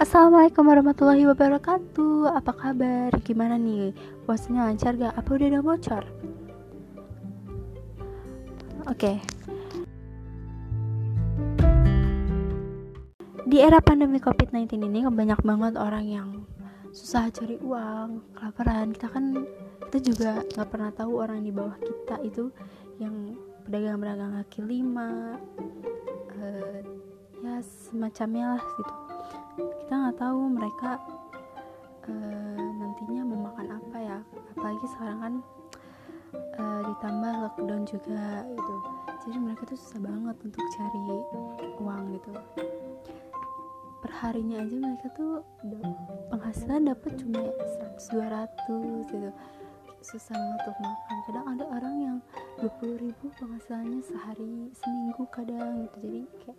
Assalamualaikum warahmatullahi wabarakatuh Apa kabar? Gimana nih? Puasanya lancar gak? Apa udah ada bocor? Oke okay. Di era pandemi COVID-19 ini banyak banget orang yang susah cari uang, kelaparan. Kita kan kita juga nggak pernah tahu orang di bawah kita itu yang pedagang-pedagang kaki lima, uh, ya semacamnya lah gitu kita nggak tahu mereka uh, nantinya mau makan apa ya. Apalagi sekarang kan uh, ditambah lockdown juga gitu. Jadi mereka tuh susah banget untuk cari uang gitu. Perharinya aja mereka tuh penghasilan dapat cuma 100 200 gitu. Susah banget untuk makan. Kadang ada orang yang 20 ribu penghasilannya sehari seminggu kadang gitu. Jadi kayak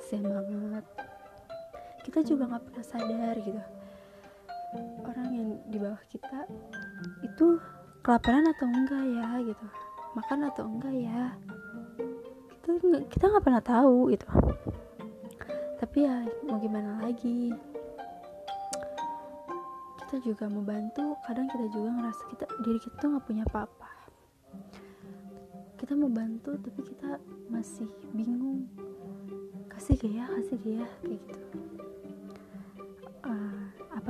sayang banget kita juga nggak pernah sadar gitu. Orang yang di bawah kita itu kelaparan atau enggak ya gitu. Makan atau enggak ya. Kita kita nggak pernah tahu gitu. Tapi ya mau gimana lagi? Kita juga mau bantu kadang kita juga ngerasa kita diri kita tuh nggak punya apa-apa. Kita mau bantu tapi kita masih bingung. Kasih gak ya kasih gak ya kayak gitu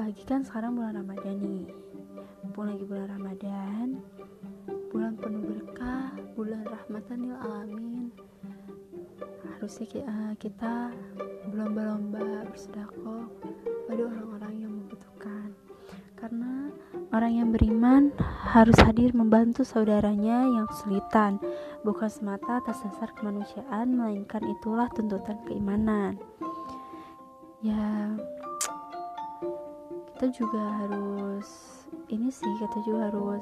apalagi kan sekarang bulan ramadan nih. Mumpung lagi bulan ramadan bulan penuh berkah bulan rahmatan lil alamin. Harusnya kita, uh, kita berlomba-lomba bersedekah pada orang-orang yang membutuhkan. Karena orang yang beriman harus hadir membantu saudaranya yang kesulitan, bukan semata atas dasar kemanusiaan, melainkan itulah tuntutan keimanan. Ya, kita juga harus ini sih, kita juga harus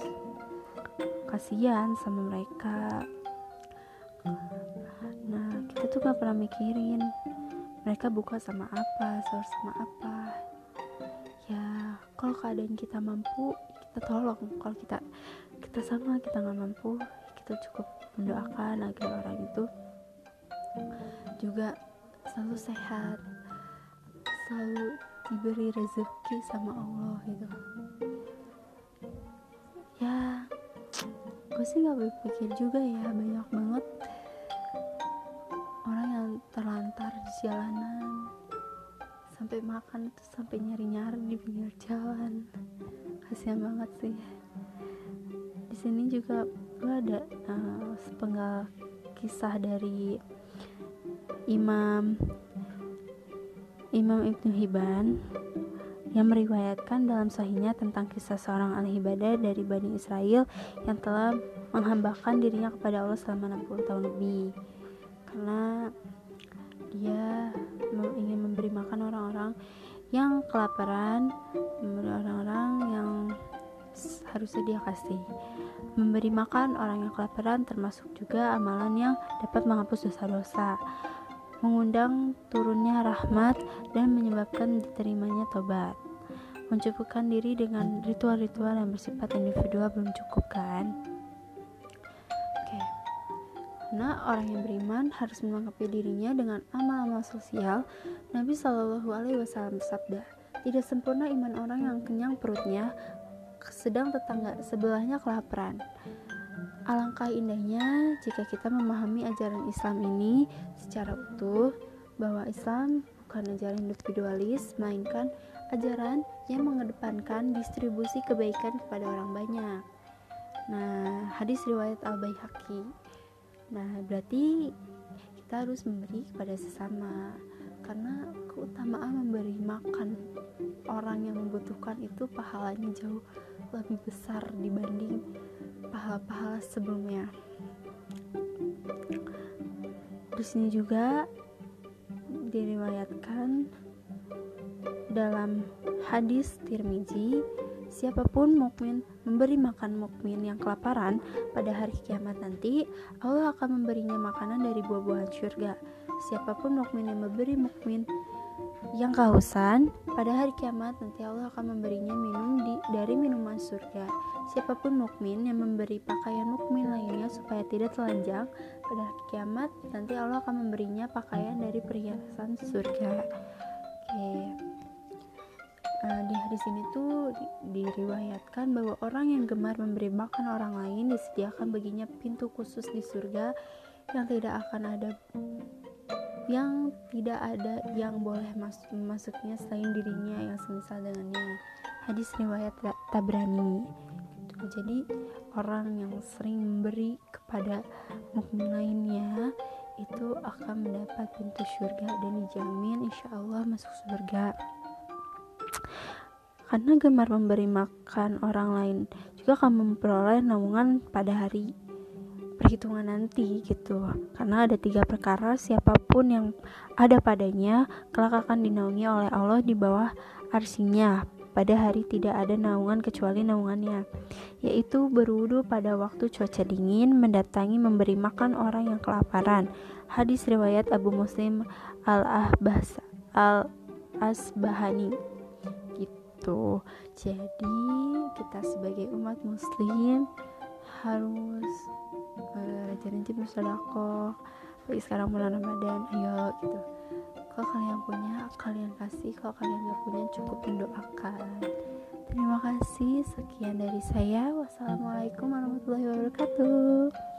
kasihan sama mereka. Nah, kita tuh gak pernah mikirin mereka buka sama apa, sahur sama apa kalau keadaan kita mampu kita tolong kalau kita kita sama kita nggak mampu kita cukup mendoakan agar orang itu juga selalu sehat selalu diberi rezeki sama Allah gitu. Ya gue sih nggak berpikir juga ya banyak banget orang yang terlantar di jalanan sampai makan itu sampai nyari-nyari di pinggir jalan. Kasihan banget sih. Di sini juga gue ada uh, sepenggal kisah dari Imam Imam Ibnu Hibban yang meriwayatkan dalam sahihnya tentang kisah seorang ahli ibadah dari Bani Israel yang telah menghambakan dirinya kepada Allah selama 60 tahun lebih karena dia ingin memberi makan orang-orang yang kelaparan, memberi orang-orang yang harusnya dia kasih. Memberi makan orang yang kelaparan termasuk juga amalan yang dapat menghapus dosa-dosa, mengundang turunnya rahmat dan menyebabkan diterimanya tobat. Mencukupkan diri dengan ritual-ritual yang bersifat individual belum cukup kan? Karena orang yang beriman harus melengkapi dirinya dengan amal-amal sosial. Nabi Shallallahu Alaihi Wasallam bersabda, tidak sempurna iman orang yang kenyang perutnya, sedang tetangga sebelahnya kelaparan. Alangkah indahnya jika kita memahami ajaran Islam ini secara utuh, bahwa Islam bukan ajaran individualis, melainkan ajaran yang mengedepankan distribusi kebaikan kepada orang banyak. Nah, hadis riwayat Al-Baihaqi Nah, berarti kita harus memberi kepada sesama karena keutamaan memberi makan orang yang membutuhkan itu pahalanya jauh lebih besar dibanding pahala-pahala sebelumnya. Di sini juga diriwayatkan dalam hadis Tirmizi Siapa pun mukmin memberi makan mukmin yang kelaparan pada hari kiamat nanti, Allah akan memberinya makanan dari buah-buahan surga. Siapa pun mukmin yang memberi mukmin yang kehausan, pada hari kiamat nanti Allah akan memberinya minum di, dari minuman surga. Siapa pun mukmin yang memberi pakaian mukmin lainnya supaya tidak telanjang, pada hari kiamat nanti Allah akan memberinya pakaian dari perhiasan surga. Oke. uh, di hadis ini tuh di, diriwayatkan bahwa orang yang gemar memberi makan orang lain disediakan baginya pintu khusus di surga yang tidak akan ada yang tidak ada yang boleh masuk masuknya selain dirinya yang semisal dengannya hadis riwayat Tabrani gitu. jadi orang yang sering memberi kepada mukmin lainnya itu akan mendapat pintu surga dan dijamin insya Allah masuk surga karena gemar memberi makan orang lain juga akan memperoleh naungan pada hari perhitungan nanti gitu. Karena ada tiga perkara siapa pun yang ada padanya kelak akan dinaungi oleh Allah di bawah arsinya. Pada hari tidak ada naungan kecuali naungannya yaitu berwudu pada waktu cuaca dingin mendatangi memberi makan orang yang kelaparan. Hadis riwayat Abu Muslim al-Ahbas al-Asbahani. Gitu. Jadi kita sebagai umat muslim harus rajin-rajin bersedekah bagi sekarang bulan Ramadan ayo gitu. Kalau kalian punya kalian kasih. Kalau kalian gak punya cukup mendoakan. Terima kasih. Sekian dari saya. Wassalamualaikum warahmatullahi wabarakatuh